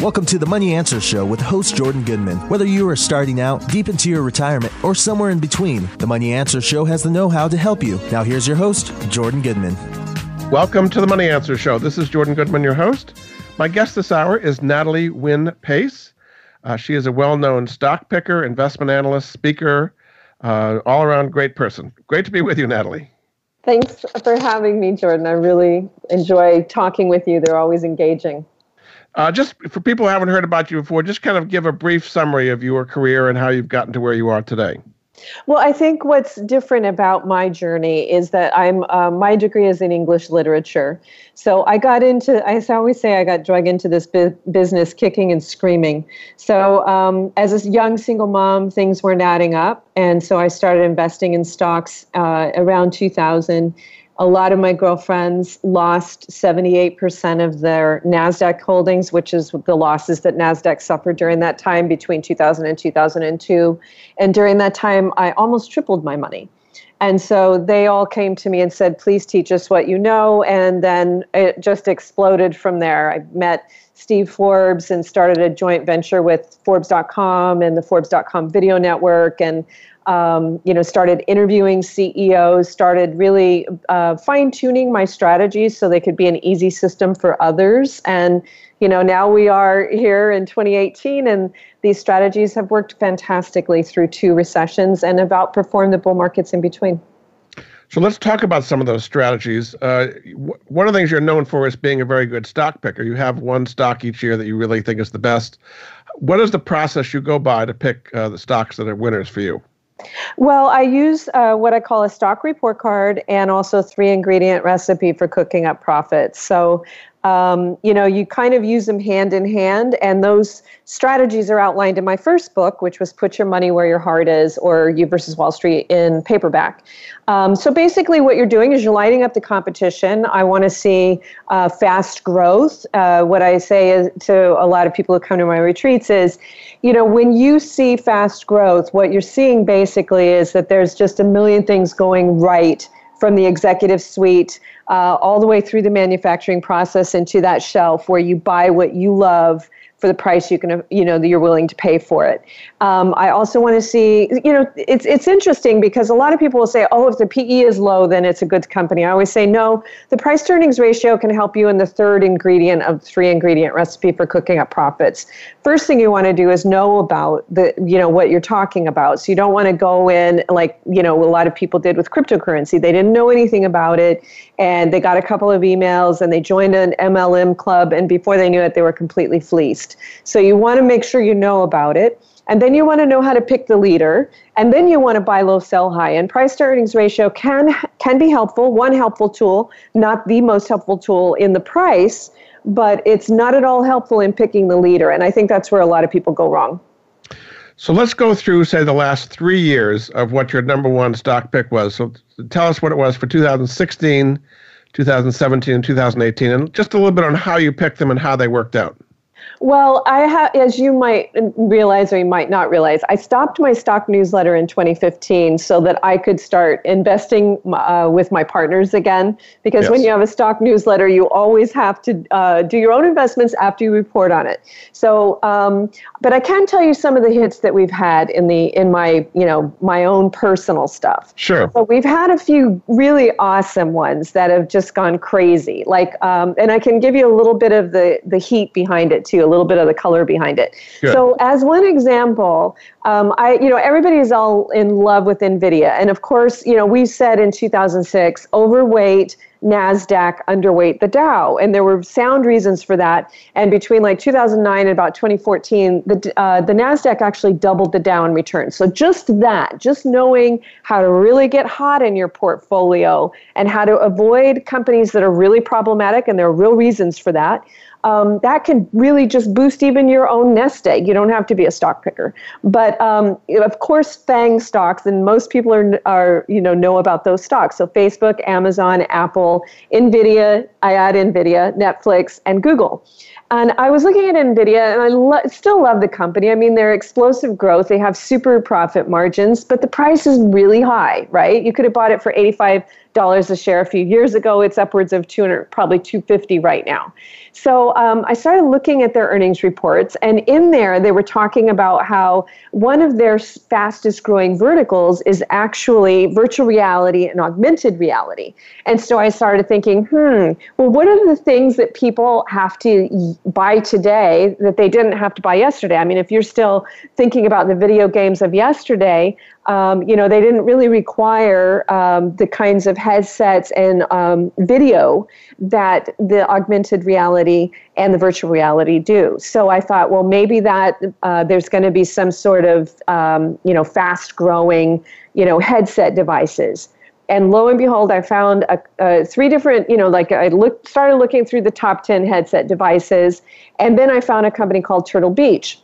Welcome to the Money Answer Show with host Jordan Goodman. Whether you are starting out, deep into your retirement, or somewhere in between, the Money Answer Show has the know how to help you. Now, here's your host, Jordan Goodman. Welcome to the Money Answer Show. This is Jordan Goodman, your host. My guest this hour is Natalie Wynne Pace. Uh, she is a well known stock picker, investment analyst, speaker, uh, all around great person. Great to be with you, Natalie. Thanks for having me, Jordan. I really enjoy talking with you. They're always engaging. Uh, just for people who haven't heard about you before, just kind of give a brief summary of your career and how you've gotten to where you are today. Well, I think what's different about my journey is that I'm uh, my degree is in English literature. So I got into I always say I got drug into this bu- business kicking and screaming. So um, as a young single mom, things weren't adding up, and so I started investing in stocks uh, around 2000 a lot of my girlfriends lost 78% of their NASDAQ holdings, which is the losses that NASDAQ suffered during that time between 2000 and 2002. And during that time, I almost tripled my money. And so they all came to me and said, please teach us what you know. And then it just exploded from there. I met Steve Forbes and started a joint venture with Forbes.com and the Forbes.com video network. And um, you know, started interviewing CEOs, started really uh, fine tuning my strategies so they could be an easy system for others. And, you know, now we are here in 2018 and these strategies have worked fantastically through two recessions and have outperformed the bull markets in between. So let's talk about some of those strategies. Uh, one of the things you're known for is being a very good stock picker. You have one stock each year that you really think is the best. What is the process you go by to pick uh, the stocks that are winners for you? Well, I use uh, what I call a stock report card and also three ingredient recipe for cooking up profits. So um, you know, you kind of use them hand in hand, and those strategies are outlined in my first book, which was Put Your Money Where Your Heart Is, or You versus Wall Street in paperback. Um, so basically, what you're doing is you're lighting up the competition. I want to see uh, fast growth. Uh, what I say is, to a lot of people who come to my retreats is, you know, when you see fast growth, what you're seeing basically is that there's just a million things going right from the executive suite uh, all the way through the manufacturing process into that shelf where you buy what you love for the price you can you know that you're willing to pay for it. Um, I also want to see you know it's it's interesting because a lot of people will say oh if the PE is low then it's a good company. I always say no the price earnings ratio can help you in the third ingredient of three ingredient recipe for cooking up profits. First thing you want to do is know about the you know what you're talking about. So you don't want to go in like you know a lot of people did with cryptocurrency. They didn't know anything about it and they got a couple of emails and they joined an MLM club and before they knew it they were completely fleeced. So you want to make sure you know about it. And then you want to know how to pick the leader. And then you want to buy low, sell high. And price to earnings ratio can can be helpful, one helpful tool, not the most helpful tool in the price, but it's not at all helpful in picking the leader. And I think that's where a lot of people go wrong. So let's go through, say, the last three years of what your number one stock pick was. So tell us what it was for 2016, 2017, and 2018, and just a little bit on how you picked them and how they worked out. Well, I have, as you might realize or you might not realize, I stopped my stock newsletter in 2015 so that I could start investing uh, with my partners again. Because yes. when you have a stock newsletter, you always have to uh, do your own investments after you report on it. So, um, but I can tell you some of the hits that we've had in the in my you know my own personal stuff. Sure. So we've had a few really awesome ones that have just gone crazy. Like, um, and I can give you a little bit of the the heat behind it too little bit of the color behind it. Good. So, as one example, um, I, you know, everybody's all in love with NVIDIA. And of course, you know, we said in 2006, overweight NASDAQ, underweight the Dow. And there were sound reasons for that. And between like 2009 and about 2014, the, uh, the NASDAQ actually doubled the Dow in return. So just that, just knowing how to really get hot in your portfolio and how to avoid companies that are really problematic, and there are real reasons for that um, that can really just boost even your own nest egg. You don't have to be a stock picker, but um, of course, FANG stocks, and most people are are you know know about those stocks. So Facebook, Amazon, Apple, Nvidia. I add Nvidia, Netflix, and Google. And I was looking at NVIDIA and I lo- still love the company. I mean, they're explosive growth. They have super profit margins, but the price is really high, right? You could have bought it for $85 a share a few years ago. It's upwards of 200, probably 250 right now. So um, I started looking at their earnings reports, and in there they were talking about how one of their fastest growing verticals is actually virtual reality and augmented reality. And so I started thinking, hmm, well, what are the things that people have to buy today that they didn't have to buy yesterday? I mean, if you're still thinking about the video games of yesterday, um, you know, they didn't really require um, the kinds of headsets and um, video that the augmented reality and the virtual reality do. So I thought, well, maybe that uh, there's going to be some sort of, um, you know, fast growing, you know, headset devices. And lo and behold, I found a, a three different, you know, like I looked, started looking through the top 10 headset devices. And then I found a company called Turtle Beach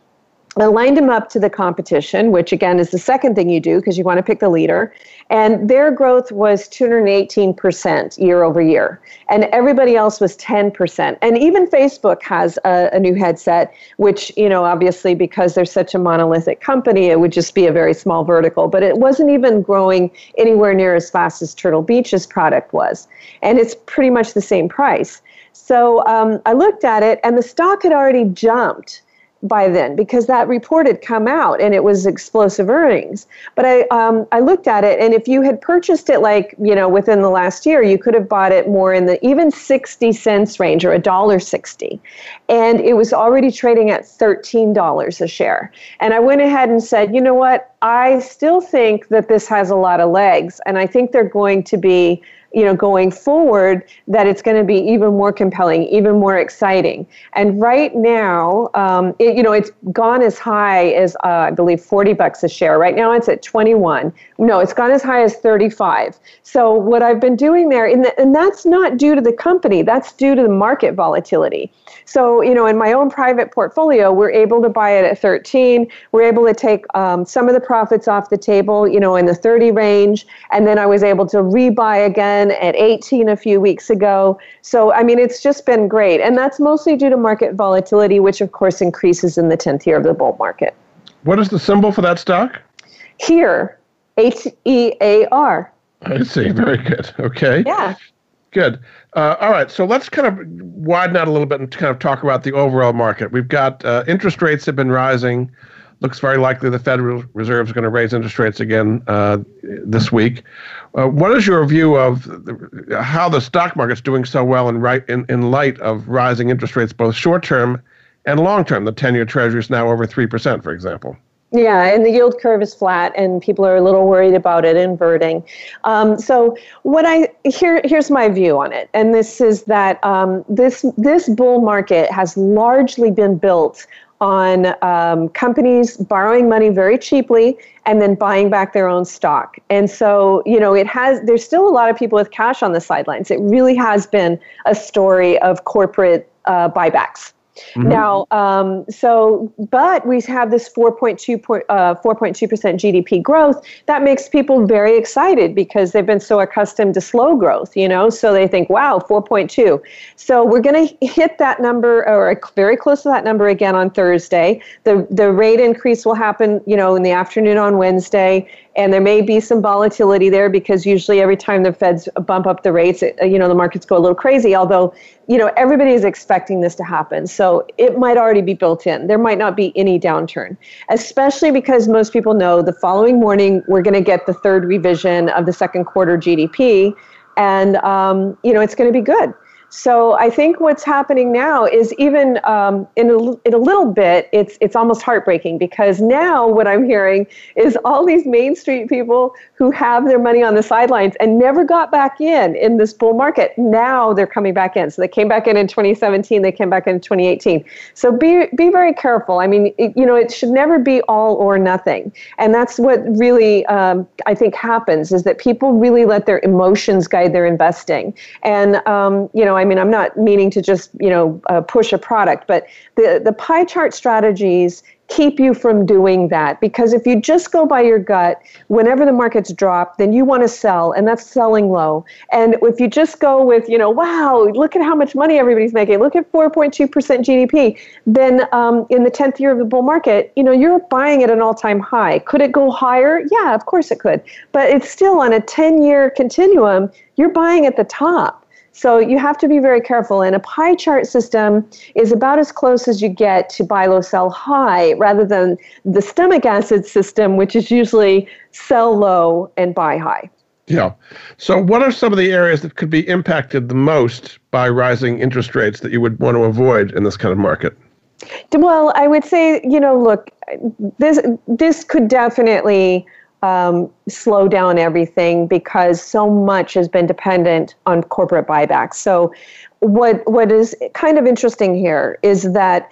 I lined them up to the competition, which again is the second thing you do because you want to pick the leader. And their growth was 218% year over year. And everybody else was 10%. And even Facebook has a, a, new headset, which, you know, obviously because they're such a monolithic company, it would just be a very small vertical. But it wasn't even growing anywhere near as fast as Turtle Beach's product was. And it's pretty much the same price. So um, I looked at it, and the stock had already jumped by then because that report had come out and it was explosive earnings. But I um, I looked at it and if you had purchased it like you know within the last year, you could have bought it more in the even sixty cents range or a dollar sixty, and it was already trading at thirteen dollars a share. And I went ahead and said, you know what, I still think that this has a lot of legs, and I think they're going to be you know going forward that it's going to be even more compelling even more exciting. And right now um, it, you know it's gone as high as uh, i believe 40 bucks a share. Right now it's at 21 no it's gone as high as 35 so what i've been doing there and, the, and that's not due to the company that's due to the market volatility. So you know in my own private portfolio we're able to buy it at 13 we're able to take um, some of the profits off the table you know in the 30 range. And then i was able to rebuy again at 18 a few weeks ago. So, I mean, it's just been great. And that's mostly due to market volatility, which of course increases in the 10th year of the bull market. What is the symbol for that stock? Here, H E A R. I see. Very good. Okay. Yeah. Good. Uh, all right. So let's kind of widen out a little bit and kind of talk about the overall market. We've got uh, interest rates have been rising looks very likely the Federal Reserve is going to raise interest rates again uh, this week. Uh, what is your view of the, how the stock market's doing so well in, right, in, in light of rising interest rates, both short term and long term? The 10 year Treasury is now over 3%, for example. Yeah, and the yield curve is flat, and people are a little worried about it inverting. Um, so, what I here here's my view on it, and this is that um, this this bull market has largely been built on um, companies borrowing money very cheaply and then buying back their own stock. And so, you know, it has, there's still a lot of people with cash on the sidelines. It really has been a story of corporate uh, buybacks. Mm-hmm. Now, um, so, but we have this 4.2 uh, 4.2 percent GDP growth. That makes people very excited because they've been so accustomed to slow growth, you know. So they think, wow, 4.2. So we're going to hit that number or very close to that number again on Thursday. The the rate increase will happen, you know, in the afternoon on Wednesday, and there may be some volatility there because usually every time the Feds bump up the rates, it, you know, the markets go a little crazy. Although, you know, everybody is expecting this to happen, so it might already be built in. There might not be any downturn, especially because most people know the following morning we're going to get the third revision of the second quarter GDP, and um, you know, it's going to be good. So I think what's happening now is even um, in, a, in a little bit, it's it's almost heartbreaking because now what I'm hearing is all these Main Street people who have their money on the sidelines and never got back in in this bull market. Now they're coming back in. So they came back in in 2017. They came back in 2018. So be be very careful. I mean, it, you know, it should never be all or nothing. And that's what really um, I think happens is that people really let their emotions guide their investing. And um, you know I mean, I'm not meaning to just, you know, uh, push a product, but the, the pie chart strategies keep you from doing that. Because if you just go by your gut whenever the markets drop then you want to sell and that's selling low. And if you just go with you know wow look at how much money everybody's making look at 4.2% gdp then um, in the 10th year of the bull market you know you're buying at an all-time high. Could it go higher? Yeah of course it could. But it's still on a 10 year continuum you're buying at the top So you have to be very careful. And a pie chart system is about as close as you get to buy low, sell high, rather than the stomach acid system, which is usually sell low and buy high. Yeah. So, what are some of the areas that could be impacted the most by rising interest rates that you would want to avoid in this kind of market? Well, I would say, you know, look, this this could definitely um, slow down everything because so much has been dependent on corporate buybacks. So, what what is kind of interesting here is that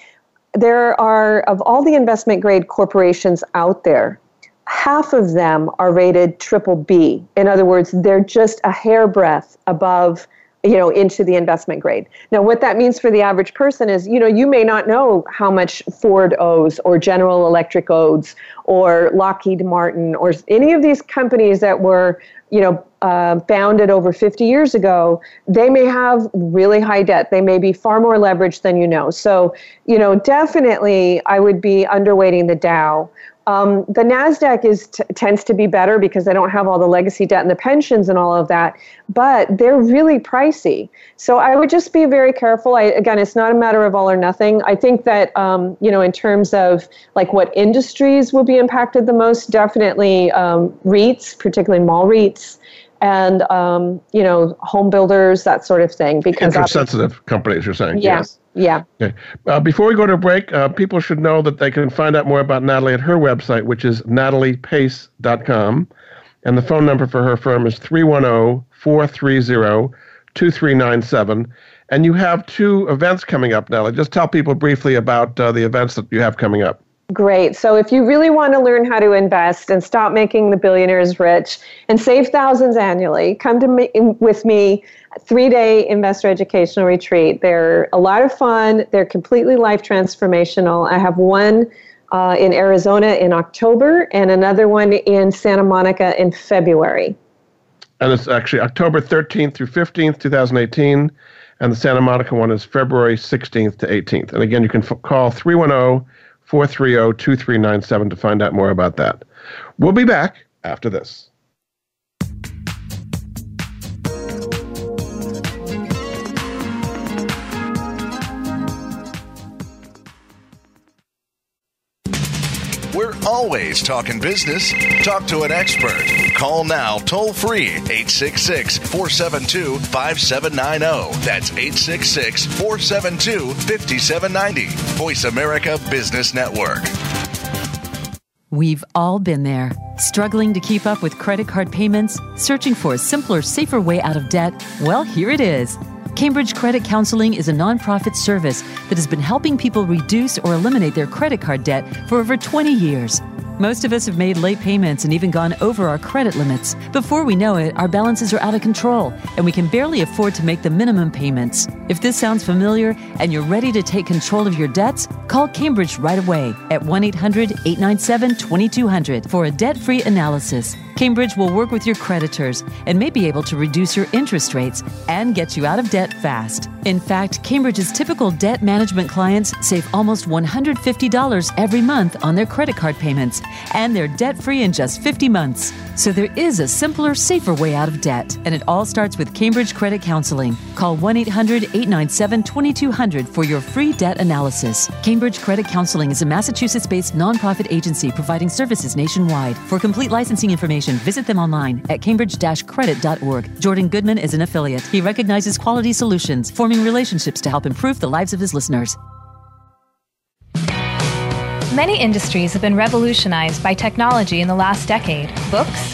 there are of all the investment grade corporations out there, half of them are rated triple B. In other words, they're just a hairbreadth above you know into the investment grade. Now what that means for the average person is you know you may not know how much ford owes or general electric owes or lockheed martin or any of these companies that were you know uh, founded over 50 years ago they may have really high debt. They may be far more leveraged than you know. So you know definitely i would be underweighting the dow um, the Nasdaq is t- tends to be better because they don't have all the legacy debt and the pensions and all of that, but they're really pricey. So I would just be very careful. I, again, it's not a matter of all or nothing. I think that um, you know, in terms of like what industries will be impacted the most, definitely um, REITs, particularly mall REITs and um, you know home builders that sort of thing because interest sensitive companies you're saying yeah, yes yeah. Okay. Uh, before we go to break uh, people should know that they can find out more about natalie at her website which is nataliepace.com and the phone number for her firm is 310-430-2397 and you have two events coming up natalie. Just tell people briefly about uh, the events that you have coming up Great. So if you really want to learn how to invest and stop making the billionaires rich and save thousands annually, come to me with me three-day investor educational retreat. They're a lot of fun. They're completely life transformational. I have one uh, in Arizona in October and another one in Santa Monica in February. And it's actually October 13th through 15th, 2018. And the Santa Monica one is February 16th to 18th. And again, you can f- call 310 430 2397 to find out more about that. We'll be back after this. Always talking business. Talk to an expert. Call now toll free 866 472 5790. That's 866 472 5790. Voice America Business Network. We've all been there, struggling to keep up with credit card payments, searching for a simpler, safer way out of debt. Well, here it is. Cambridge Credit Counseling is a nonprofit service that has been helping people reduce or eliminate their credit card debt for over 20 years. Most of us have made late payments and even gone over our credit limits. Before we know it, our balances are out of control and we can barely afford to make the minimum payments. If this sounds familiar and you're ready to take control of your debts, call Cambridge right away at 1 800 897 2200 for a debt free analysis. Cambridge will work with your creditors and may be able to reduce your interest rates and get you out of debt fast. In fact, Cambridge's typical debt management clients save almost $150 every month on their credit card payments, and they're debt free in just 50 months. So there is a simpler, safer way out of debt, and it all starts with Cambridge Credit Counseling. Call 1 800 897 2200 for your free debt analysis. Cambridge Credit Counseling is a Massachusetts based nonprofit agency providing services nationwide. For complete licensing information, visit them online at cambridge credit.org. Jordan Goodman is an affiliate. He recognizes quality solutions, forming relationships to help improve the lives of his listeners. Many industries have been revolutionized by technology in the last decade books,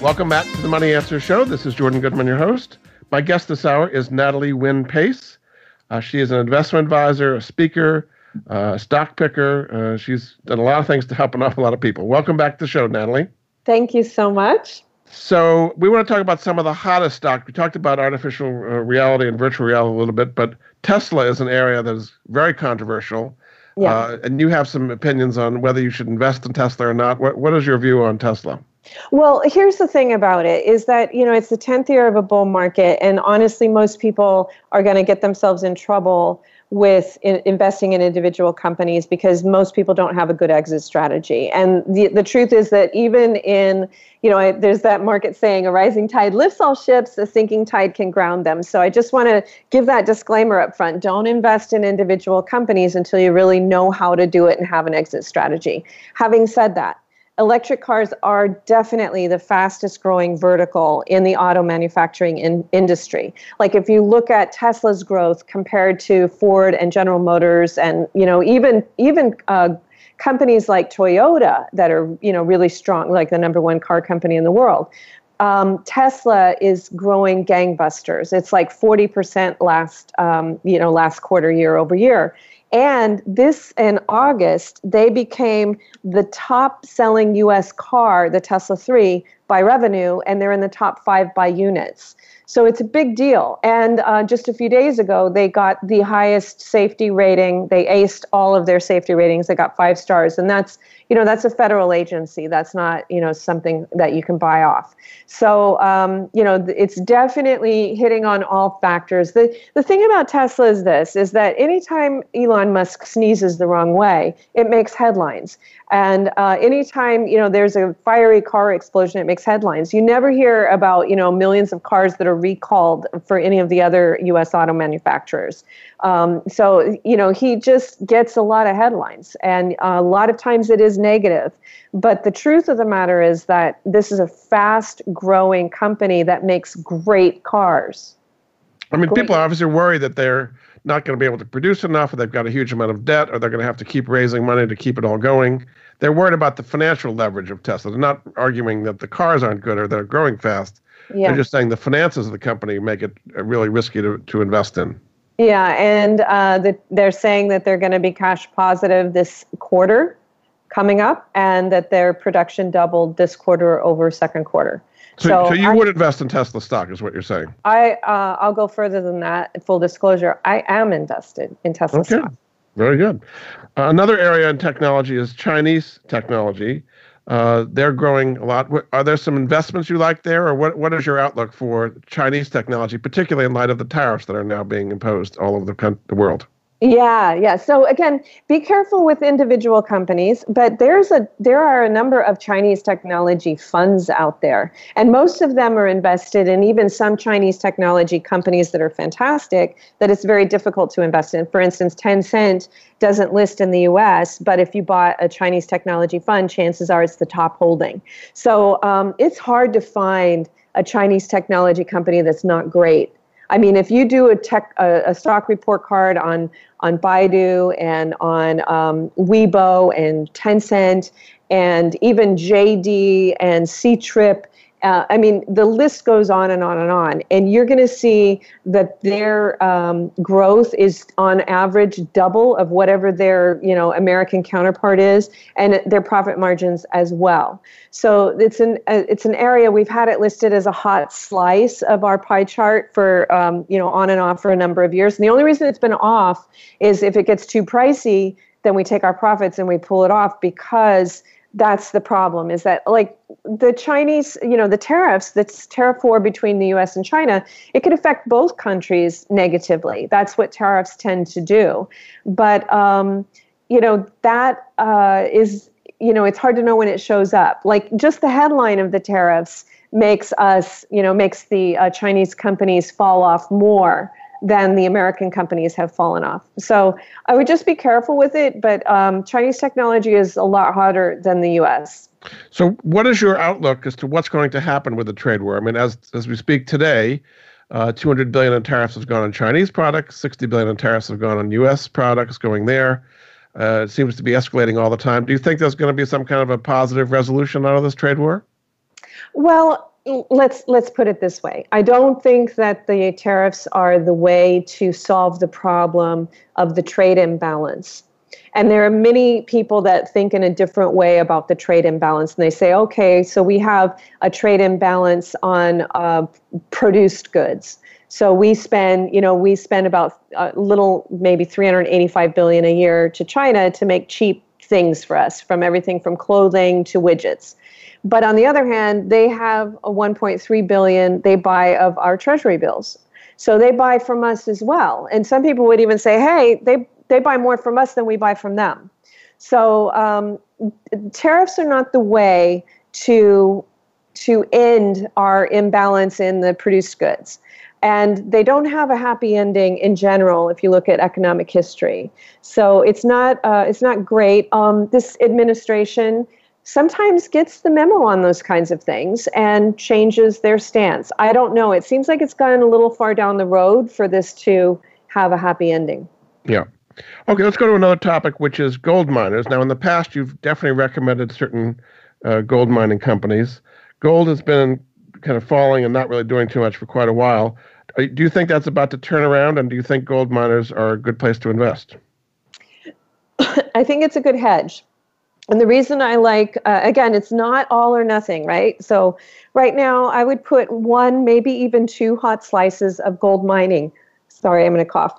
Welcome back to the Money Answer Show. This is Jordan Goodman, your host. My guest this hour is Natalie Wynne Pace. Uh, she is an investment advisor, a speaker, uh, a stock picker. Uh, she's done a lot of things to help an awful lot of people. Welcome back to the show, Natalie. Thank you so much. So, we want to talk about some of the hottest stocks. We talked about artificial uh, reality and virtual reality a little bit, but Tesla is an area that is very controversial. Yeah. Uh, and you have some opinions on whether you should invest in Tesla or not. What, what is your view on Tesla? Well, here's the thing about it is that, you know, it's the 10th year of a bull market. And honestly, most people are going to get themselves in trouble with in investing in individual companies because most people don't have a good exit strategy. And the, the truth is that even in, you know, I, there's that market saying a rising tide lifts all ships, a sinking tide can ground them. So I just want to give that disclaimer up front. Don't invest in individual companies until you really know how to do it and have an exit strategy. Having said that, electric cars are definitely the fastest growing vertical in the auto manufacturing in, industry like if you look at tesla's growth compared to ford and general motors and you know even even uh, companies like toyota that are you know really strong like the number one car company in the world um, Tesla is growing gangbusters. It's like 40% last, um, you know, last quarter year over year. And this in August, they became the top selling US car, the Tesla 3, by revenue, and they're in the top five by units. So it's a big deal. And uh, just a few days ago, they got the highest safety rating. They aced all of their safety ratings. They got five stars, and that's you know that's a federal agency. That's not you know something that you can buy off. So um, you know it's definitely hitting on all factors. The the thing about Tesla is this: is that anytime Elon Musk sneezes the wrong way, it makes headlines. And uh, anytime you know there's a fiery car explosion, it makes headlines. You never hear about you know millions of cars that are recalled for any of the other U.S. auto manufacturers. Um, so you know he just gets a lot of headlines, and a lot of times it is negative. But the truth of the matter is that this is a fast-growing company that makes great cars. I mean, great. people are obviously worried that they're not going to be able to produce enough, or they've got a huge amount of debt, or they're going to have to keep raising money to keep it all going. They're worried about the financial leverage of Tesla. They're not arguing that the cars aren't good or they're growing fast. Yeah. They're just saying the finances of the company make it really risky to, to invest in. Yeah, and uh, the, they're saying that they're going to be cash positive this quarter coming up, and that their production doubled this quarter over second quarter. So, so, so you I, would invest in Tesla stock, is what you're saying? I uh, I'll go further than that. Full disclosure, I am invested in Tesla okay. stock. Very good. Uh, another area in technology is Chinese technology. Uh, they're growing a lot. Are there some investments you like there, or what, what is your outlook for Chinese technology, particularly in light of the tariffs that are now being imposed all over the, the world? Yeah, yeah. So again, be careful with individual companies, but there's a there are a number of Chinese technology funds out there, and most of them are invested in even some Chinese technology companies that are fantastic that it's very difficult to invest in. For instance, Tencent doesn't list in the US, but if you bought a Chinese technology fund, chances are it's the top holding. So um, it's hard to find a Chinese technology company that's not great. I mean, if you do a tech a, a stock report card on on Baidu and on um, Weibo and Tencent and even JD and Ctrip uh, I mean, the list goes on and on and on. And you're going to see that their um, growth is on average double of whatever their you know American counterpart is, and their profit margins as well. So it's an uh, it's an area we've had it listed as a hot slice of our pie chart for um, you know on and off for a number of years. And the only reason it's been off is if it gets too pricey, then we take our profits and we pull it off because that's the problem is that like the chinese you know the tariffs that's tariff war between the us and china it could affect both countries negatively. That's what tariffs tend to do. But um, you know that uh, is you know it's hard to know when it shows up. Like just the headline of the tariffs makes us you know makes the uh, chinese companies fall off more than the American companies have fallen off. So I would just be careful with it. But um, Chinese technology is a lot hotter than the US. So, what is your outlook as to what's going to happen with the trade war? I mean, as as we speak today, uh, 200 billion in tariffs has gone on Chinese products, 60 billion in tariffs have gone on U.S. products going there. Uh, it seems to be escalating all the time. Do you think there's going to be some kind of a positive resolution out of this trade war? Well, let's let's put it this way. I don't think that the tariffs are the way to solve the problem of the trade imbalance. And there are many people that think in a different way about the trade imbalance. And they say, okay, so we have a trade imbalance on uh, produced goods. So we spend, you know, we spend about a little, maybe 385 billion a year to China to make cheap things for us, from everything from clothing to widgets. But on the other hand, they have a 1.3 billion they buy of our treasury bills. So they buy from us as well. And some people would even say, hey, they they buy more from us than we buy from them. So um, tariffs are not the way to to end our imbalance in the produced goods. And they don't have a happy ending in general if you look at economic history. So it's not uh, it's not great. Um, this administration sometimes gets the memo on those kinds of things and changes their stance. I don't know. It seems like it's gone a little far down the road for this to have a happy ending. Yeah. Okay, let's go to another topic, which is gold miners. Now, in the past, you've definitely recommended certain uh, gold mining companies. Gold has been kind of falling and not really doing too much for quite a while. Uh, do you think that's about to turn around, and do you think gold miners are a good place to invest? I think it's a good hedge. And the reason I like, uh, again, it's not all or nothing, right? So, right now, I would put one, maybe even two hot slices of gold mining. Sorry, I'm going to cough.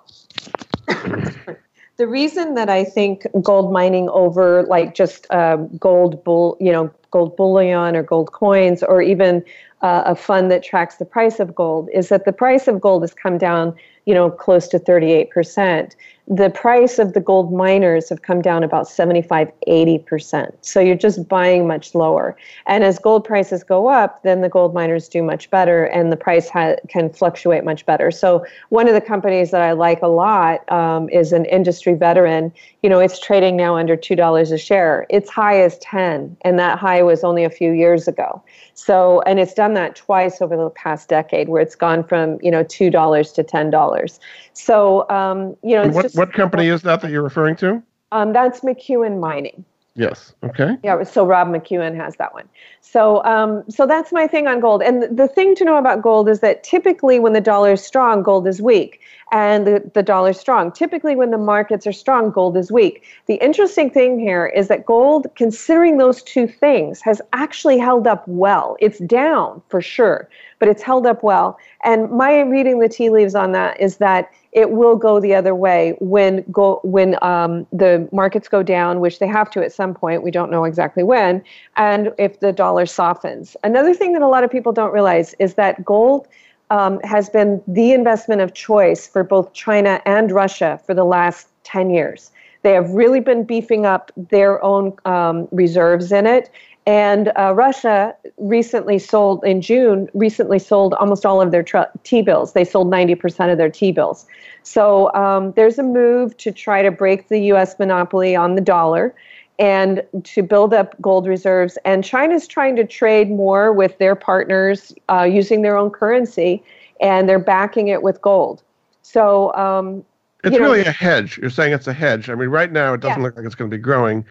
the reason that I think gold mining over like just uh, gold bull, you know, gold bullion or gold coins or even uh, a fund that tracks the price of gold is that the price of gold has come down, you know, close to 38% the price of the gold miners have come down about 75 80% so you're just buying much lower. And as gold prices go up then the gold miners do much better and the price ha- can fluctuate much better. So one of the companies that i like a lot um, is an industry veteran. You know it's trading now under $2 a share. Its high is 10 and that high was only a few years ago so and it's done that twice over the past decade where it's gone from you know $2 to $10 so um, you know what, what company is that that you're referring to? Um, that's mcewen mining Yes. Okay. Yeah. So Rob McEwen has that one. So, um, so that's my thing on gold. And the thing to know about gold is that typically when the dollar is strong, gold is weak, and the, the dollar is strong. Typically when the markets are strong, gold is weak. The interesting thing here is that gold, considering those two things, has actually held up well. It's down for sure, but it's held up well. And my reading the tea leaves on that is that it will go the other way when go when um, the markets go down, which they have to at some point. We don't know exactly when, and if the dollar softens. Another thing that a lot of people don't realize is that gold um, has been the investment of choice for both China and Russia for the last ten years. They have really been beefing up their own um, reserves in it. And uh, Russia recently sold in June, recently sold almost all of their T bills. They sold 90% of their T bills. So um, there's a move to try to break the US monopoly on the dollar and to build up gold reserves. And China's trying to trade more with their partners uh, using their own currency, and they're backing it with gold. So um, it's really know, a hedge. You're saying it's a hedge. I mean, right now it doesn't yeah. look like it's going to be growing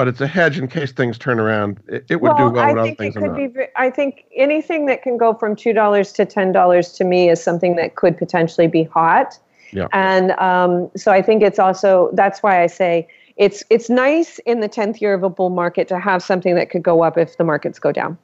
but it's a hedge in case things turn around. It, it would well, do well I think it could be. I think anything that can go from two dollars to ten dollars to me is something that could potentially be hot. Yeah. And um, so I think it's also that's why I say it's it's nice in the tenth year of a bull market to have something that could go up if the markets go down.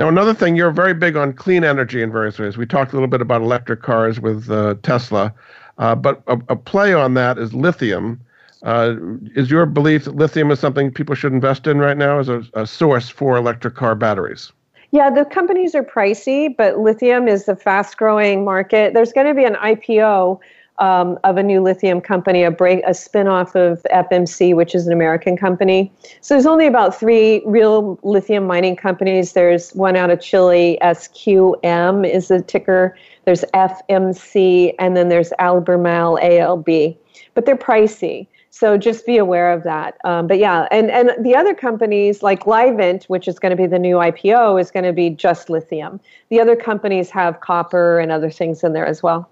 Now, another thing, you're very big on clean energy in various ways. We talked a little bit about electric cars with uh, Tesla, uh, but a, a play on that is lithium. Uh, is your belief that lithium is something people should invest in right now as a, a, source for electric car batteries? Yeah, the companies are pricey, but lithium is a fast growing market. There's going to be an IPO um, of a new lithium company, a break, a spinoff of FMC, which is an American company. So there's only about three real lithium mining companies. There's one out of Chile, SQM is the ticker. There's FMC, and then there's Albemarle ALB. But they're pricey. So just be aware of that. Um, but yeah, and, and the other companies like Livent, which is going to be the new IPO, is going to be just lithium. The other companies have copper and other things in there as well.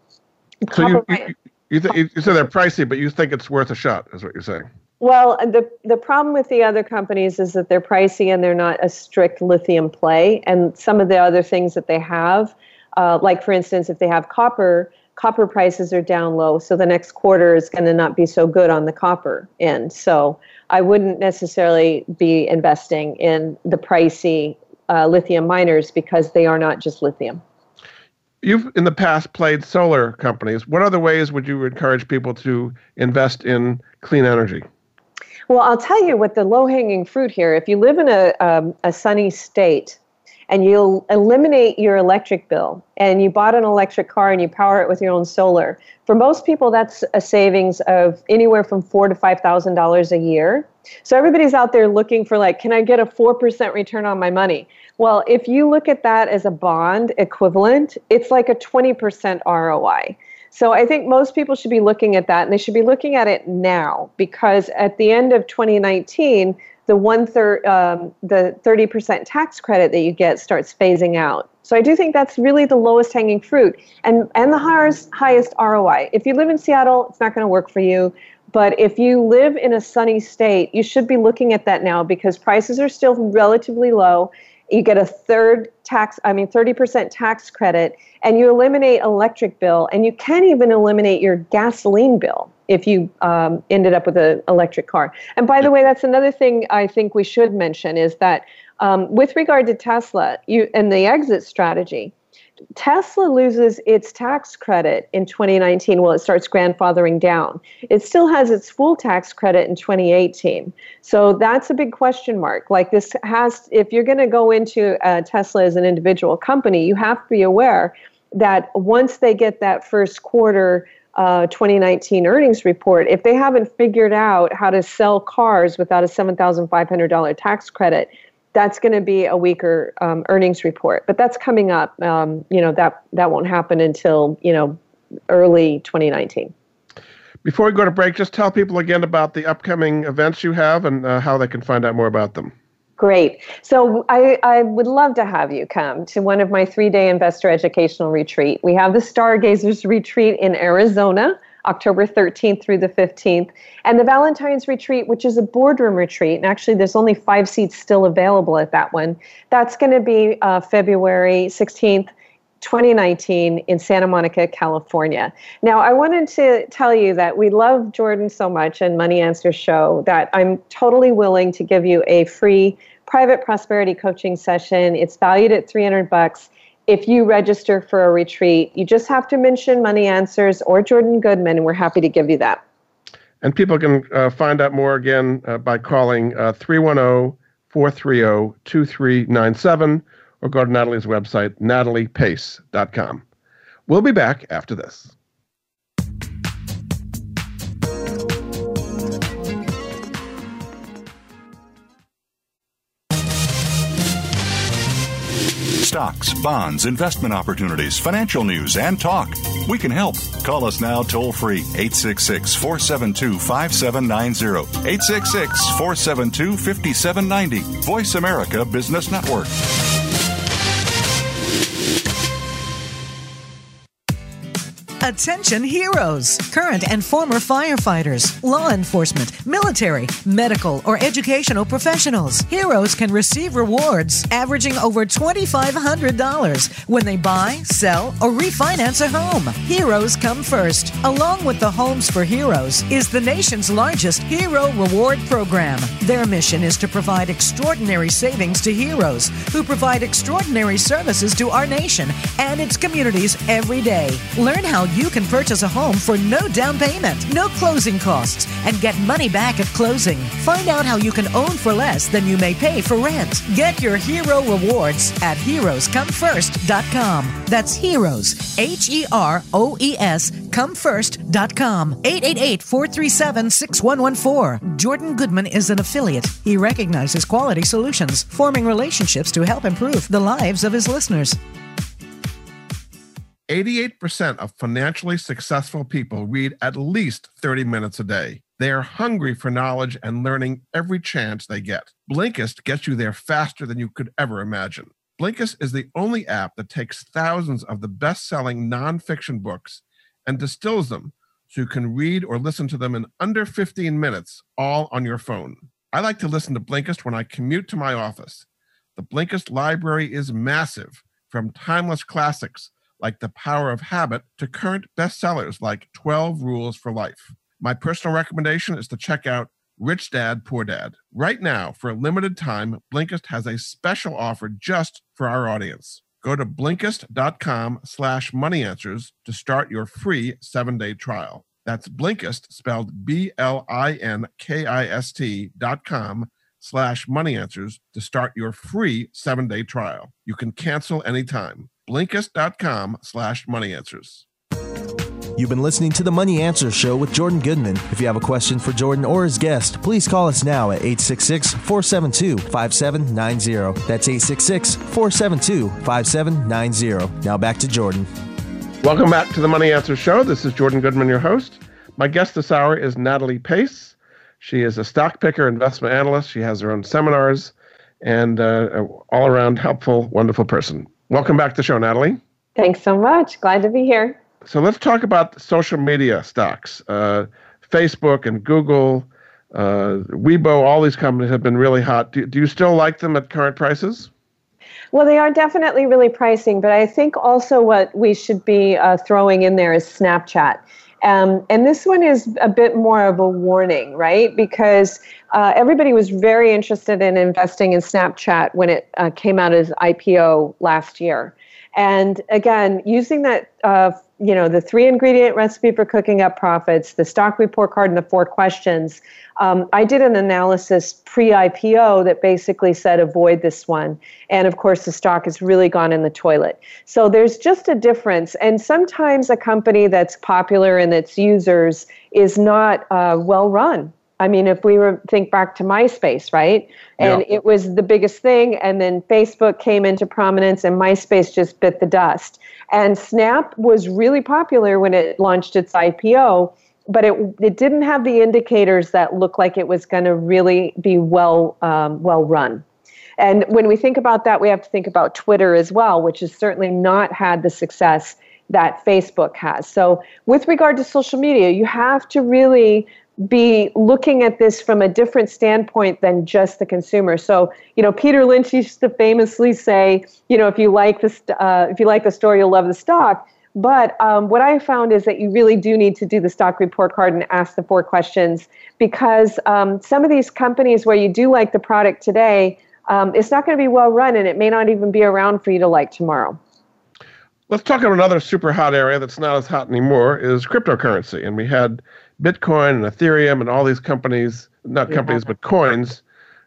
So you, you, you, th- you said they're pricey, but you think it's worth a shot, is what you're saying. Well, the the problem with the other companies is that they're pricey and they're not a strict lithium play. And some of the other things that they have, uh, like for instance, if they have copper, copper prices are down low, so the next quarter is going to not be so good on the copper end. So I wouldn't necessarily be investing in the pricey uh, lithium miners because they are not just lithium. You've in the past played solar companies. What other ways would you encourage people to invest in clean energy? Well, I'll tell you what the low hanging fruit here. If you live in a, um, a sunny state and you'll eliminate your electric bill and you bought an electric car and you power it with your own solar, for most people that's a savings of anywhere from four to five thousand dollars a year. So everybody's out there looking for like, can I get a four percent return on my money? Well, if you look at that as a bond equivalent, it's like a twenty percent ROI. So I think most people should be looking at that and they should be looking at it now because at the end of 2019, the one third, um, the 30% tax credit that you get starts phasing out. So I do think that's really the lowest hanging fruit and, and the highest, highest ROI. If you live in Seattle, it's not going to work for you. But if you live in a sunny state, you should be looking at that now because prices are still relatively low you get a third tax i mean 30% tax credit and you eliminate electric bill and you can even eliminate your gasoline bill if you um, ended up with an electric car and by the way that's another thing i think we should mention is that um, with regard to tesla you and the exit strategy Tesla loses its tax credit in 2019 while it starts grandfathering down. It still has its full tax credit in 2018. So that's a big question mark. Like this has, if you're going to go into uh, Tesla as an individual company, you have to be aware that once they get that first quarter uh, 2019 earnings report, if they haven't figured out how to sell cars without a $7,500 tax credit, that's going to be a weaker um, earnings report. But that's coming up. Um, you know that that won't happen until you know early 2019. Before we go to break, just tell people again about the upcoming events you have and uh, how they can find out more about them. Great. So I, I would love to have you come to one of my three day investor educational retreat. We have the Stargazers retreat in Arizona October 13th through the 15th, and the Valentine's Retreat, which is a boardroom retreat. And actually, there's only five seats still available at that one. That's going to be uh, February 16th. 2019 in Santa Monica, California. Now, I wanted to tell you that we love Jordan so much and Money Answers Show that I'm totally willing to give you a free private prosperity coaching session. It's valued at 300 bucks if you register for a retreat, you just have to mention Money Answers or Jordan Goodman, and we're happy to give you that. And people can uh, find out more again uh, by calling uh, 310 430 2397 or go to Natalie's website, nataliepace.com. We'll be back after this. stocks, bonds, investment opportunities, financial news, and talk. We can help. Call us now toll free 866 472 5790. 866 472 5790. Voice America Business Network. Attention heroes, current and former firefighters, law enforcement, military, medical, or educational professionals. Heroes can receive rewards averaging over $2,500 when they buy, sell, or refinance a home. Heroes come first. Along with the Homes for Heroes is the nation's largest hero reward program. Their mission is to provide extraordinary savings to heroes who provide extraordinary services to our nation and its communities every day. Learn how you can purchase a home for no down payment, no closing costs, and get money back at closing. Find out how you can own for less than you may pay for rent. Get your hero rewards at heroescomefirst.com. That's heroes, H E R O E S, comefirst.com. 888 437 6114. Jordan Goodman is an affiliate. He recognizes quality solutions, forming relationships to help improve the lives of his listeners. 88% of financially successful people read at least 30 minutes a day. They are hungry for knowledge and learning every chance they get. Blinkist gets you there faster than you could ever imagine. Blinkist is the only app that takes thousands of the best selling nonfiction books and distills them so you can read or listen to them in under 15 minutes, all on your phone. I like to listen to Blinkist when I commute to my office. The Blinkist library is massive, from timeless classics like The Power of Habit to current bestsellers like 12 Rules for Life. My personal recommendation is to check out Rich Dad, Poor Dad. Right now, for a limited time, Blinkist has a special offer just for our audience. Go to Blinkist.com slash moneyanswers to start your free seven-day trial. That's Blinkist, spelled B-L-I-N-K-I-S-T dot com slash moneyanswers to start your free seven-day trial. You can cancel anytime. Blinkist.com slash moneyanswers. You've been listening to the Money Answer Show with Jordan Goodman. If you have a question for Jordan or his guest, please call us now at 866 472 5790. That's 866 472 5790. Now back to Jordan. Welcome back to the Money Answer Show. This is Jordan Goodman, your host. My guest this hour is Natalie Pace. She is a stock picker, investment analyst. She has her own seminars and uh, all around helpful, wonderful person. Welcome back to the show, Natalie. Thanks so much. Glad to be here. So let's talk about social media stocks. Uh, Facebook and Google, uh, Weibo, all these companies have been really hot. Do, do you still like them at current prices? Well, they are definitely really pricing, but I think also what we should be uh, throwing in there is Snapchat. Um, and this one is a bit more of a warning, right? Because uh, everybody was very interested in investing in Snapchat when it uh, came out as IPO last year. And again, using that uh, you know the three ingredient recipe for cooking up profits the stock report card and the four questions um, i did an analysis pre-ipo that basically said avoid this one. And of course the stock has really gone in the toilet. So there's just a difference. And sometimes a company that's popular and its users is not uh, well run I mean, if we were think back to MySpace, right? And yeah. it was the biggest thing, and then Facebook came into prominence, and MySpace just bit the dust. And Snap was really popular when it launched its IPO, but it it didn't have the indicators that looked like it was going to really be well um, well run. And when we think about that, we have to think about Twitter as well, which has certainly not had the success that Facebook has. So, with regard to social media, you have to really be looking at this from a different standpoint than just the consumer. So, you know, Peter Lynch used to famously say, you know, if you like the uh, if you like the story, you'll love the stock. But um, what I found is that you really do need to do the stock report card and ask the four questions because um, some of these companies where you do like the product today, um, it's not going to be well run and it may not even be around for you to like tomorrow. Let's talk about another super hot area that's not as hot anymore is cryptocurrency. And we had Bitcoin and Ethereum and all these companies, not yeah. companies, but coins,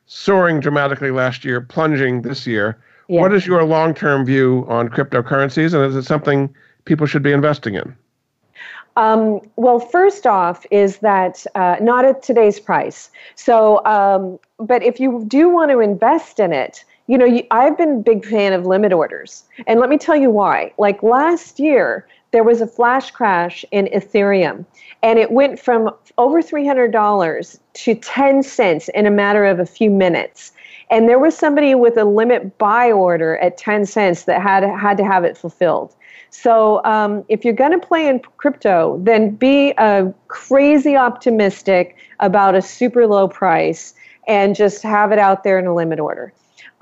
soaring dramatically last year, plunging this year. Yeah. What is your long term view on cryptocurrencies, and is it something people should be investing in? Um, well, first off, is that uh, not at today's price. So, um, but if you do want to invest in it, you know, you, I've been a big fan of limit orders. And let me tell you why. Like last year, there was a flash crash in Ethereum, and it went from over $300 to 10 cents in a matter of a few minutes. And there was somebody with a limit buy order at 10 cents that had, had to have it fulfilled. So um, if you're going to play in crypto, then be crazy optimistic about a super low price and just have it out there in a limit order.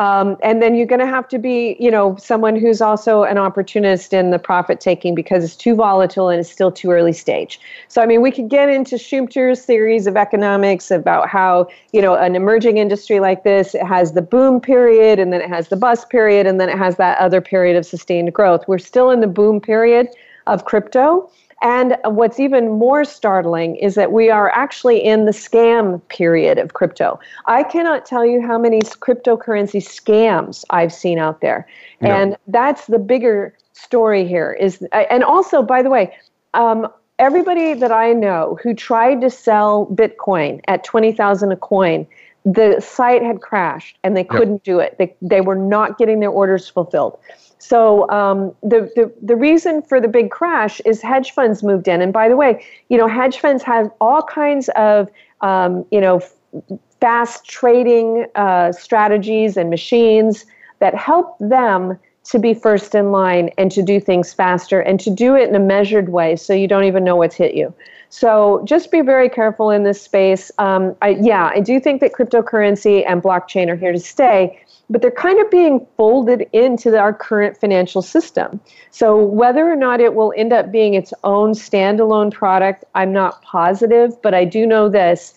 Um, and then you're going to have to be, you know, someone who's also an opportunist in the profit taking because it's too volatile and it's still too early stage. So, I mean, we could get into Schumpeter's theories of economics about how, you know, an emerging industry like this, it has the boom period and then it has the bust period and then it has that other period of sustained growth. We're still in the boom period of crypto. And what's even more startling is that we are actually in the scam period of crypto. I cannot tell you how many cryptocurrency scams I've seen out there. No. And that's the bigger story here is and also by the way, um, everybody that I know who tried to sell Bitcoin at 20,000 a coin, the site had crashed and they couldn't yep. do it. They, they were not getting their orders fulfilled. So um, the, the the reason for the big crash is hedge funds moved in. And by the way, you know hedge funds have all kinds of um, you know fast trading uh, strategies and machines that help them to be first in line and to do things faster and to do it in a measured way so you don't even know what's hit you. So just be very careful in this space. Um, I, yeah, I do think that cryptocurrency and blockchain are here to stay, but they're kind of being folded into our current financial system. So whether or not it will end up being its own standalone product, I'm not positive, but I do know this.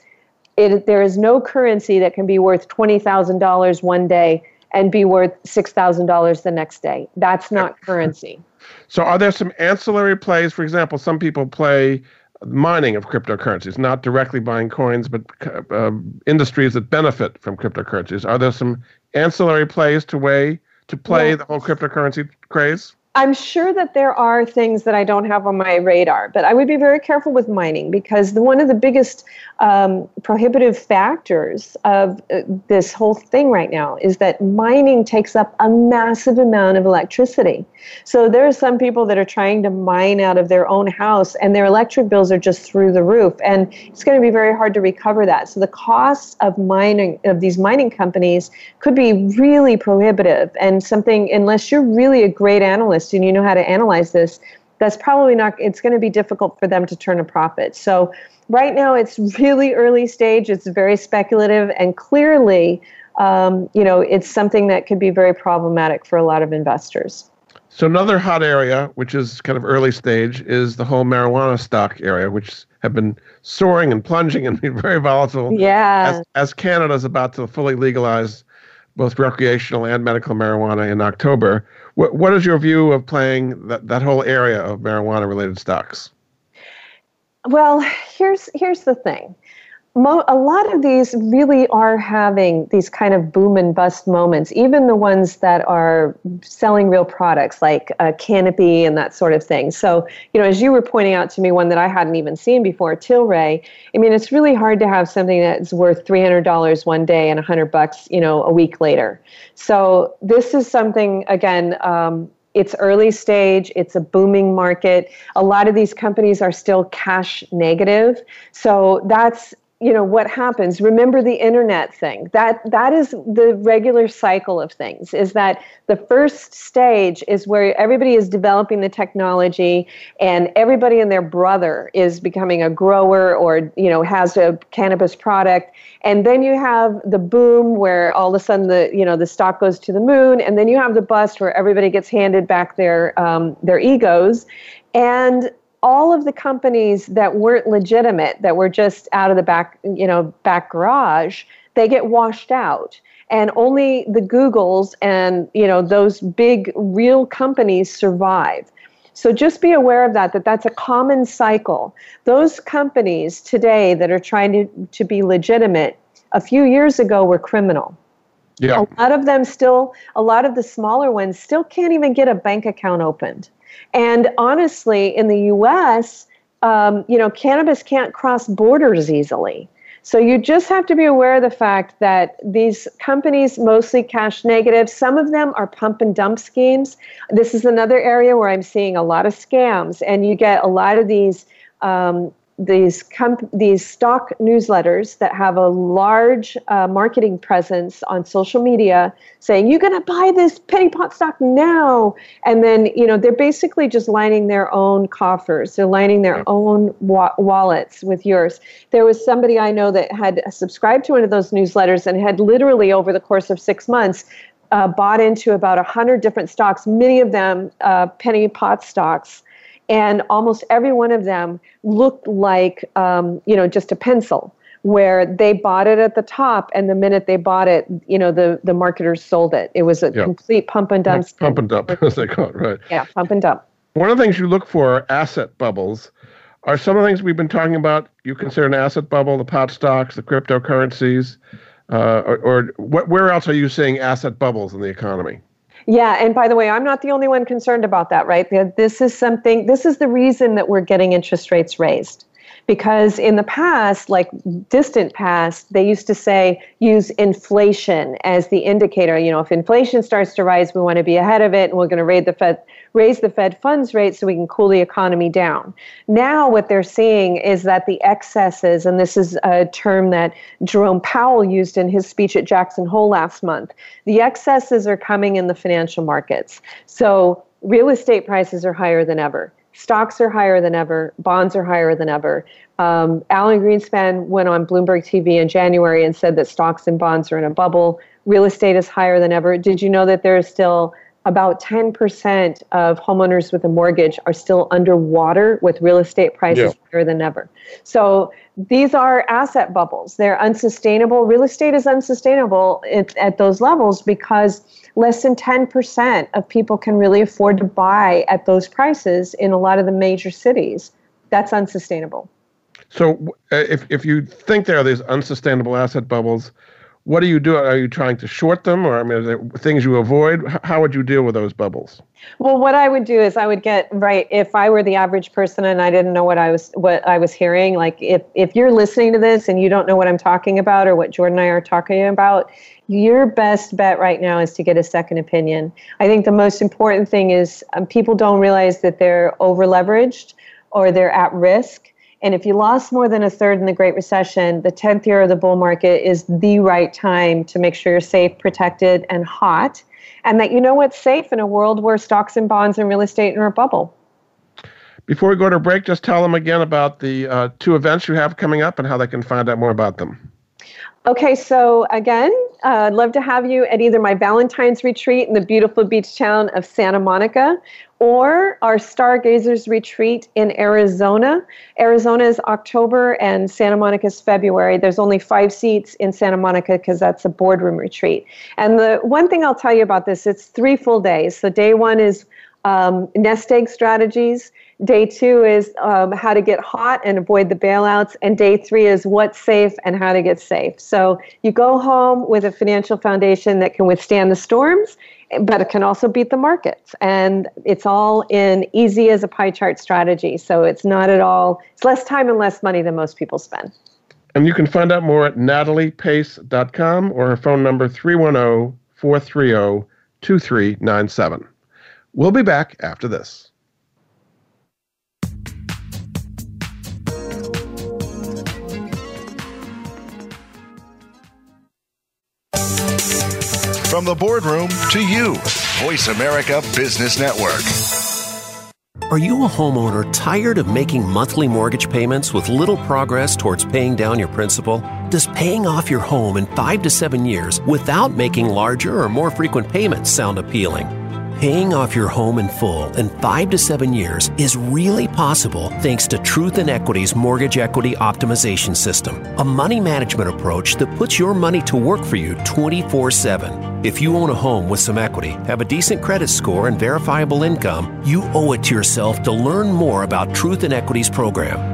It, there is no currency that can be worth $20,000 one day and be worth $6,000 the next day. That's not currency. So, are there some ancillary plays? For example, some people play mining of cryptocurrencies, not directly buying coins, but uh, industries that benefit from cryptocurrencies. Are there some ancillary plays to way to play yeah. the whole cryptocurrency craze? I'm sure that there are things that I don't have on my radar, but I would be very careful with mining because the, one of the biggest um, prohibitive factors of uh, this whole thing right now is that mining takes up a massive amount of electricity. So there are some people that are trying to mine out of their own house, and their electric bills are just through the roof, and it's going to be very hard to recover that. So the costs of mining of these mining companies could be really prohibitive, and something unless you're really a great analyst and you know how to analyze this, that's probably not. It's going to be difficult for them to turn a profit. So right now it's really early stage. It's very speculative, and clearly, um, you know, it's something that could be very problematic for a lot of investors. So another hot area, which is kind of early stage, is the whole marijuana stock area, which have been soaring and plunging and being very volatile. Yeah. As, as Canada is about to fully legalize both recreational and medical marijuana in October, what what is your view of playing that, that whole area of marijuana related stocks? Well, here's here's the thing. Mo- a lot of these really are having these kind of boom and bust moments, even the ones that are selling real products like a Canopy and that sort of thing. So, you know, as you were pointing out to me, one that I hadn't even seen before, Tilray. I mean, it's really hard to have something that's worth three hundred dollars one day and a hundred bucks, you know, a week later. So, this is something again. Um, it's early stage it's a booming market a lot of these companies are still cash negative so that's you know what happens. Remember the internet thing. That that is the regular cycle of things is that the first stage is where everybody is developing the technology and everybody and their brother is becoming a grower or you know has a cannabis product. And then you have the boom where all of a sudden the you know the stock goes to the moon. And then you have the bust where everybody gets handed back their um, their egos. And all of the companies that weren't legitimate, that were just out of the back, you know, back garage, they get washed out. And only the Googles and, you know, those big real companies survive. So just be aware of that, that that's a common cycle. Those companies today that are trying to, to be legitimate, a few years ago were criminal. Yeah. A lot of them still, a lot of the smaller ones still can't even get a bank account opened. And honestly, in the US, um, you know, cannabis can't cross borders easily. So you just have to be aware of the fact that these companies mostly cash negative. Some of them are pump and dump schemes. This is another area where I'm seeing a lot of scams, and you get a lot of these um, these comp- these stock newsletters that have a large uh, marketing presence on social media saying you're going to buy this penny pot stock now. And then you know they're basically just lining their own coffers. They're lining their own wa- wallets with yours. There was somebody i know that had subscribed to one of those newsletters and had literally over the course of six months uh, bought into about 100 different stocks many of them uh, penny pot stocks and almost every one of them looked like um, you know just a pencil where they bought it at the top and the minute they bought it you know the the marketers sold it. It was a yep. complete pump and dump pump and dump as they call it right. Yeah pump and dump. One of the things you look for are asset bubbles. Are some of the things we've been talking about you consider an asset bubble the pot stocks the cryptocurrencies uh, or, or what, where else are you seeing asset bubbles in the economy yeah, and by the way, I'm not the only one concerned about that, right? This is something, this is the reason that we're getting interest rates raised because in the past, like distant past, they used to say use inflation as the indicator. You know, if inflation starts to rise, we want to be ahead of it, and we're going to raise the Fed raise the Fed funds rate so we can cool the economy down. Now, what they're seeing is that the excesses, and this is a term that Jerome Powell used in his speech at Jackson Hole last month, the excesses are coming in the financial markets. So real estate prices are higher than ever. Stocks are higher than ever. Bonds are higher than ever. Um, Alan Greenspan went on Bloomberg TV in January and said that stocks and bonds are in a bubble. Real estate is higher than ever. Did you know that there is still about 10% of homeowners with a mortgage are still underwater with real estate prices yeah. higher than ever. So these are asset bubbles. They're unsustainable. Real estate is unsustainable at, at those levels because less than 10% of people can really afford to buy at those prices in a lot of the major cities. That's unsustainable. So uh, if, if you think there are these unsustainable asset bubbles, what do you do? Are you trying to short them, or I mean, are there things you avoid? How would you deal with those bubbles? Well, what I would do is I would get right. If I were the average person and I didn't know what I was what I was hearing, like if if you're listening to this and you don't know what I'm talking about or what Jordan and I are talking about, your best bet right now is to get a second opinion. I think the most important thing is um, people don't realize that they're over leveraged or they're at risk and if you lost more than a third in the Great Recession, the 10th year of the bull market is the right time to make sure you're safe, protected, and hot, and that you know what's safe in a world where stocks and bonds and real estate are a bubble. Before we go to break, just tell them again about the uh, two events you have coming up and how they can find out more about them. Okay, so again, uh, I'd love to have you at either my Valentine's retreat in the beautiful beach town of Santa Monica or our Stargazers retreat in Arizona. Arizona is October and Santa Monica is February. There's only five seats in Santa Monica because that's a boardroom retreat. And the one thing I'll tell you about this, it's three full days. So day one is um, nest egg strategies. Day two is um, how to get hot and avoid the bailouts. And day three is what's safe and how to get safe. So you go home with a financial foundation that can withstand the storms, but it can also beat the markets. And it's all in easy as a pie chart strategy. So it's not at all, it's less time and less money than most people spend. And you can find out more at nataliepace.com or her phone number 310 430 2397. We'll be back after this. From the boardroom to you, Voice America Business Network. Are you a homeowner tired of making monthly mortgage payments with little progress towards paying down your principal? Does paying off your home in five to seven years without making larger or more frequent payments sound appealing? Paying off your home in full in five to seven years is really possible thanks to Truth in Equity's Mortgage Equity Optimization System, a money management approach that puts your money to work for you 24 7. If you own a home with some equity, have a decent credit score, and verifiable income, you owe it to yourself to learn more about Truth in Equities program.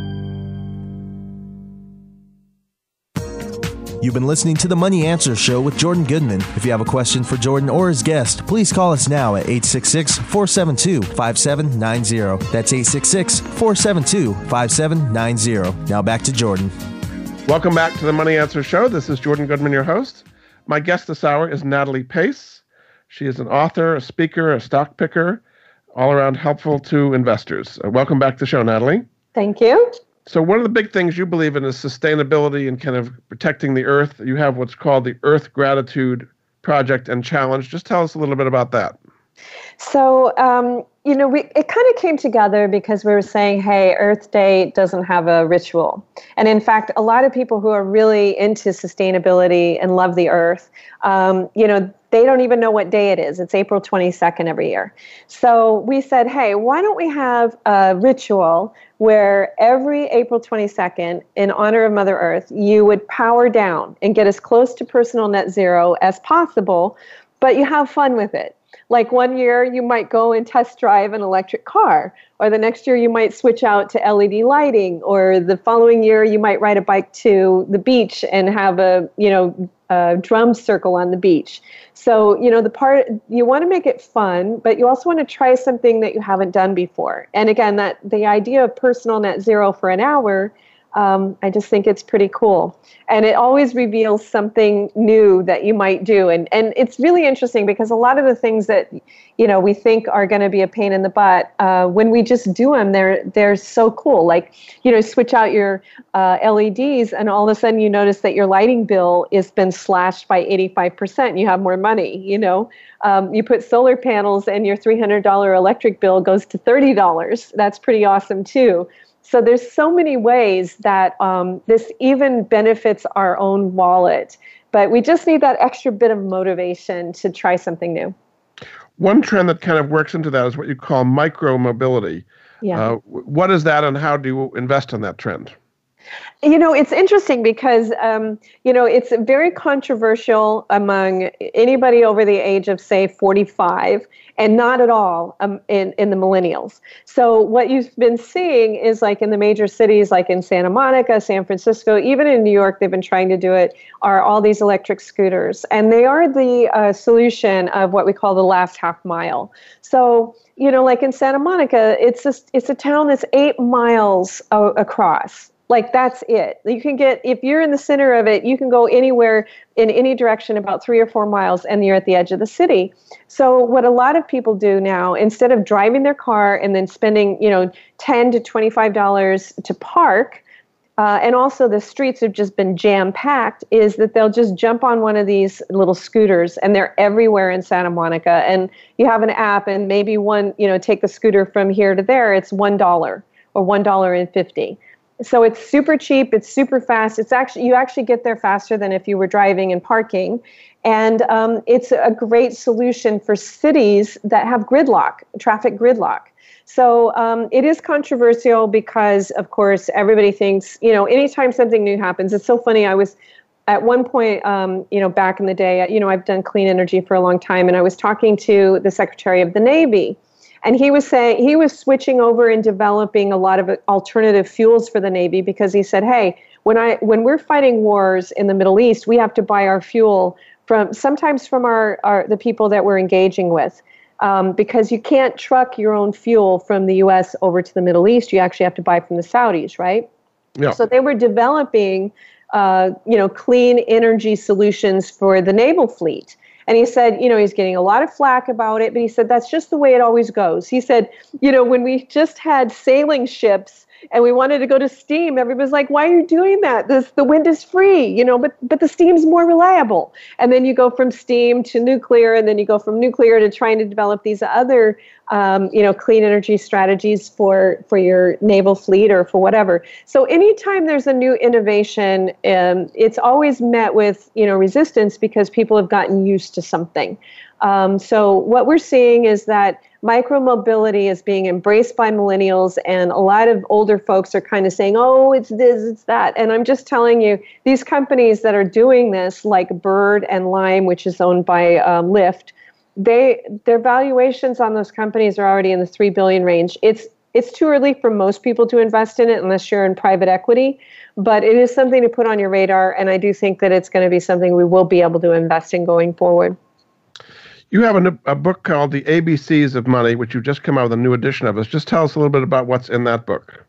You've been listening to the Money Answer Show with Jordan Goodman. If you have a question for Jordan or his guest, please call us now at 866 472 5790. That's 866 472 5790. Now back to Jordan. Welcome back to the Money Answer Show. This is Jordan Goodman, your host. My guest this hour is Natalie Pace. She is an author, a speaker, a stock picker, all around helpful to investors. Uh, welcome back to the show, Natalie. Thank you. So, one of the big things you believe in is sustainability and kind of protecting the earth. You have what's called the Earth Gratitude Project and Challenge. Just tell us a little bit about that. So, um, you know, we it kind of came together because we were saying, hey, Earth Day doesn't have a ritual. And in fact, a lot of people who are really into sustainability and love the earth, um, you know, they don't even know what day it is. It's April 22nd every year. So we said, hey, why don't we have a ritual where every April 22nd, in honor of Mother Earth, you would power down and get as close to personal net zero as possible, but you have fun with it. Like one year, you might go and test drive an electric car, or the next year, you might switch out to LED lighting, or the following year, you might ride a bike to the beach and have a you know a drum circle on the beach. So you know the part you want to make it fun, but you also want to try something that you haven't done before. And again, that the idea of personal net zero for an hour um, I just think it's pretty cool. And it always reveals something new that you might do. And, and it's really interesting because a lot of the things that, you know, we think are going to be a pain in the butt, uh, when we just do them, they're, they're so cool. Like, you know, switch out your uh, LEDs and all of a sudden you notice that your lighting bill has been slashed by 85%. You have more money, you know. Um, you put solar panels and your $300 electric bill goes to $30. That's pretty awesome too. So there's so many ways that um, this even benefits our own wallet, but we just need that extra bit of motivation to try something new. One trend that kind of works into that is what you call micro mobility. Yeah. Uh, what is that, and how do you invest in that trend? You know, it's interesting because, um, you know, it's very controversial among anybody over the age of, say, 45, and not at all um, in, in the millennials. So, what you've been seeing is like in the major cities, like in Santa Monica, San Francisco, even in New York, they've been trying to do it, are all these electric scooters. And they are the uh, solution of what we call the last half mile. So, you know, like in Santa Monica, it's just, it's a town that's eight miles uh, across like that's it. You can get if you're in the center of it, you can go anywhere in any direction about 3 or 4 miles and you're at the edge of the city. So what a lot of people do now instead of driving their car and then spending, you know, 10 to 25 dollars to park uh, and also the streets have just been jam packed is that they'll just jump on one of these little scooters and they're everywhere in santa monica and you have an app and maybe one you know take the scooter from here to there it's one dollar or one dollar and fifty so it's super cheap it's super fast it's actually you actually get there faster than if you were driving and parking. And um, it's a great solution for cities that have gridlock traffic gridlock. So um, it is controversial because of course everybody thinks you know anytime something new happens it's so funny i was at one point um, you know back in the day you know i've done clean energy for a long time and i was talking to the secretary of the navy and he was saying he was switching over and developing a lot of alternative fuels for the Navy because he said, "Hey, when I when we're fighting wars in the Middle East, we have to buy our fuel from sometimes from our, our the people that we're engaging with." Um, because you can't truck your own fuel from the U.S. over to the Middle East. You actually have to buy from the Saudis, right? Yeah. So they were developing, uh, you know, clean energy solutions for the naval fleet. And he said, you know, he's getting a lot of flack about it, but he said that's just the way it always goes. He said, you know, when we just had sailing ships and we wanted to go to steam. Everybody's like why are you doing that? This the wind is free you know but but the steam's more reliable. And then you go from steam to nuclear and then you go from nuclear to trying to develop these other um, you know clean energy strategies for for your naval fleet or for whatever. So anytime there's a new innovation um, it's always met with you know resistance because people have gotten used to something. Um, so what we're seeing is that micromobility is being embraced by millennials, and a lot of older folks are kind of saying, "Oh, it's this, it's that." And I'm just telling you, these companies that are doing this, like Bird and Lime, which is owned by um, Lyft, they their valuations on those companies are already in the three billion range. It's it's too early for most people to invest in it unless you're in private equity. But it is something to put on your radar, and I do think that it's going to be something we will be able to invest in going forward. You have a, a book called The ABCs of Money, which you've just come out with a new edition of. Us. Just tell us a little bit about what's in that book.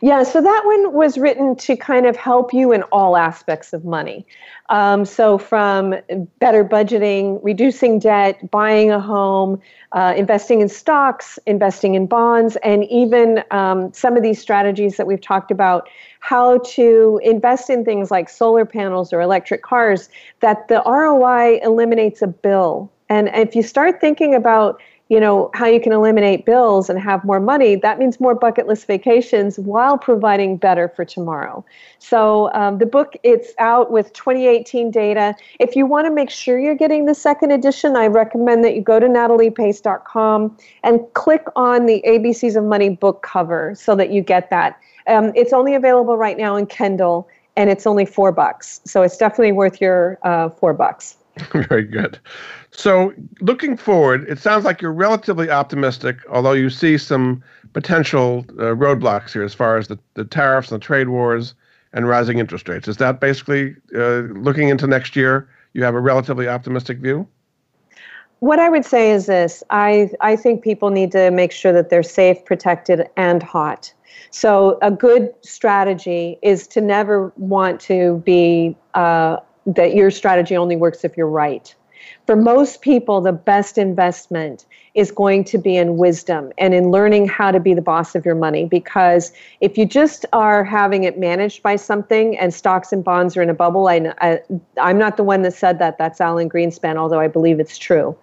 Yeah, so that one was written to kind of help you in all aspects of money. Um, so, from better budgeting, reducing debt, buying a home, uh, investing in stocks, investing in bonds, and even um, some of these strategies that we've talked about how to invest in things like solar panels or electric cars, that the ROI eliminates a bill. And if you start thinking about you know how you can eliminate bills and have more money that means more bucket list vacations while providing better for tomorrow. So um, the book it's out with 2018 data. If you want to make sure you're getting the second edition i recommend that you go to nataliepace.com and click on the abcs of money book cover so that you get that. Um, it's only available right now in kindle and it's only four bucks. So it's definitely worth your uh, four bucks Very good. So, looking forward, it sounds like you're relatively optimistic, although you see some potential uh, roadblocks here as far as the, the tariffs and the trade wars and rising interest rates. Is that basically uh, looking into next year? You have a relatively optimistic view? What I would say is this I, I think people need to make sure that they're safe, protected, and hot. So, a good strategy is to never want to be uh, that your strategy only works if you're right. For most people, the best investment is going to be in wisdom and in learning how to be the boss of your money. Because if you just are having it managed by something and stocks and bonds are in a bubble, I, I, am not the one that said that. That's Alan Greenspan, although I believe it's true.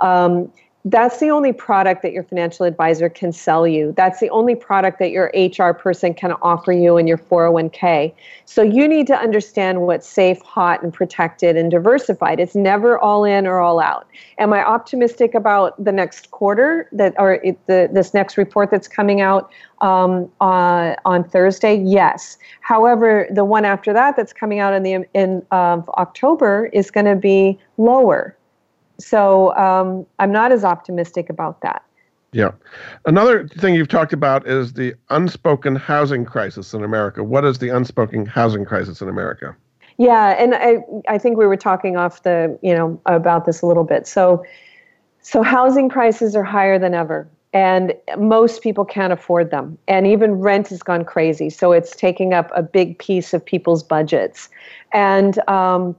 Um, that's the only product that your financial advisor can sell you. That's the only product that your HR person can offer you in your 401k. So you need to understand what's safe, hot, and protected and diversified. It's never all in or all out. Am I optimistic about the next quarter that or the this next report that's coming out um, uh, on Thursday? Yes. However, the one after that that's coming out in the in uh, October is going to be lower so um, I'm not as optimistic about that. Yeah. Another thing you've talked about is the unspoken housing crisis in America. What is the unspoken housing crisis in America? Yeah, and I I think we were talking off the, you know, about this a little bit. So so housing prices are higher than ever and most people can't afford them and even rent has gone crazy so it's taking up a big piece of people's budgets and um,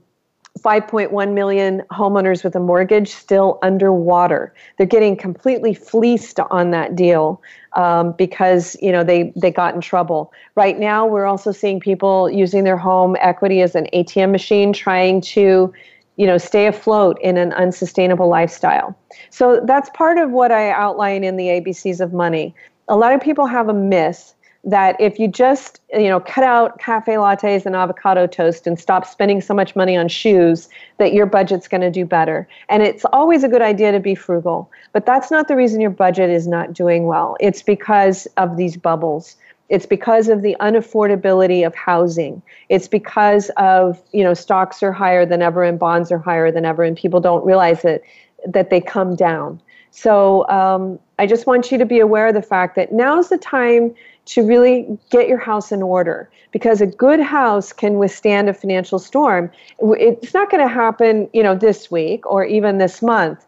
5.1 million homeowners with a mortgage still underwater. They're getting completely fleeced on that deal um, because you know they they got in trouble. Right now, we're also seeing people using their home equity as an ATM machine, trying to you know stay afloat in an unsustainable lifestyle. So that's part of what I outline in the ABCs of money. A lot of people have a myth that if you just you know cut out cafe lattes and avocado toast and stop spending so much money on shoes that your budget's going to do better. And it's always a good idea to be frugal but that's not the reason your budget is not doing well. It's because of these bubbles. It's because of the unaffordability of housing. It's because of you know stocks are higher than ever and bonds are higher than ever and people don't realize it that they come down. So um, i just want you to be aware of the fact that now's the time to really get your house in order because a good house can withstand a financial storm. It's not going to happen, you know, this week or even this month.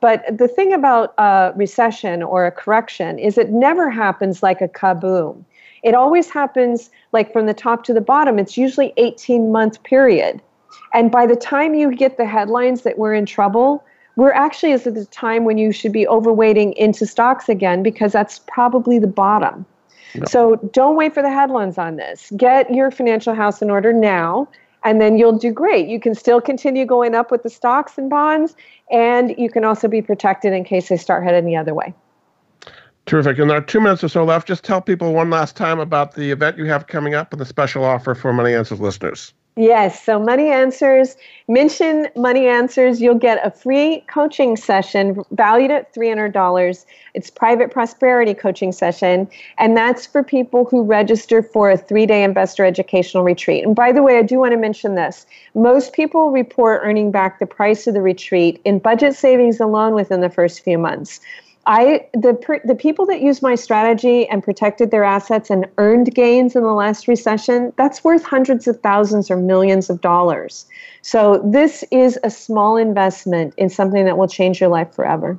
But the thing about a recession or a correction is it never happens like a kaboom. It always happens like from the top to the bottom. It's usually 18 month period. And by the time you get the headlines that we're in trouble, we're actually is at the time when you should be overweighting into stocks again because that's probably the bottom. So don't wait for the headlines on this. Get your financial house in order now, and then you'll do great. You can still continue going up with the stocks and bonds, and you can also be protected in case they start heading the other way. Terrific. And there are two minutes or so left. Just tell people one last time about the event you have coming up and the special offer for Money Answers listeners. Yes, so Money Answers, mention Money Answers, you'll get a free coaching session valued at $300. It's private prosperity coaching session, and that's for people who register for a 3-day investor educational retreat. And by the way, I do want to mention this. Most people report earning back the price of the retreat in budget savings alone within the first few months. I the the people that used my strategy and protected their assets and earned gains in the last recession, that's worth hundreds of thousands or millions of dollars. So this is a small investment in something that will change your life forever.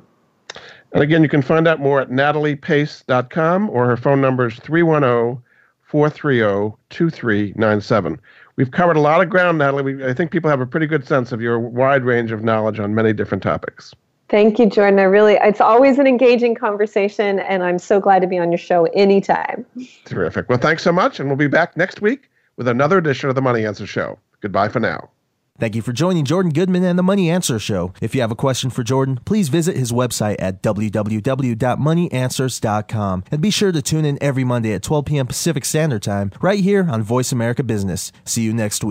And again, you can find out more at nataliepace.com or her phone number is 310 430 2397. We've covered a lot of ground, Natalie. We, I think people have a pretty good sense of your wide range of knowledge on many different topics. Thank you, Jordan. I really, it's always an engaging conversation, and I'm so glad to be on your show anytime. Terrific. Well, thanks so much, and we'll be back next week with another edition of the Money Answer Show. Goodbye for now. Thank you for joining Jordan Goodman and the Money Answer Show. If you have a question for Jordan, please visit his website at www.moneyanswers.com and be sure to tune in every Monday at 12 p.m. Pacific Standard Time right here on Voice America Business. See you next week.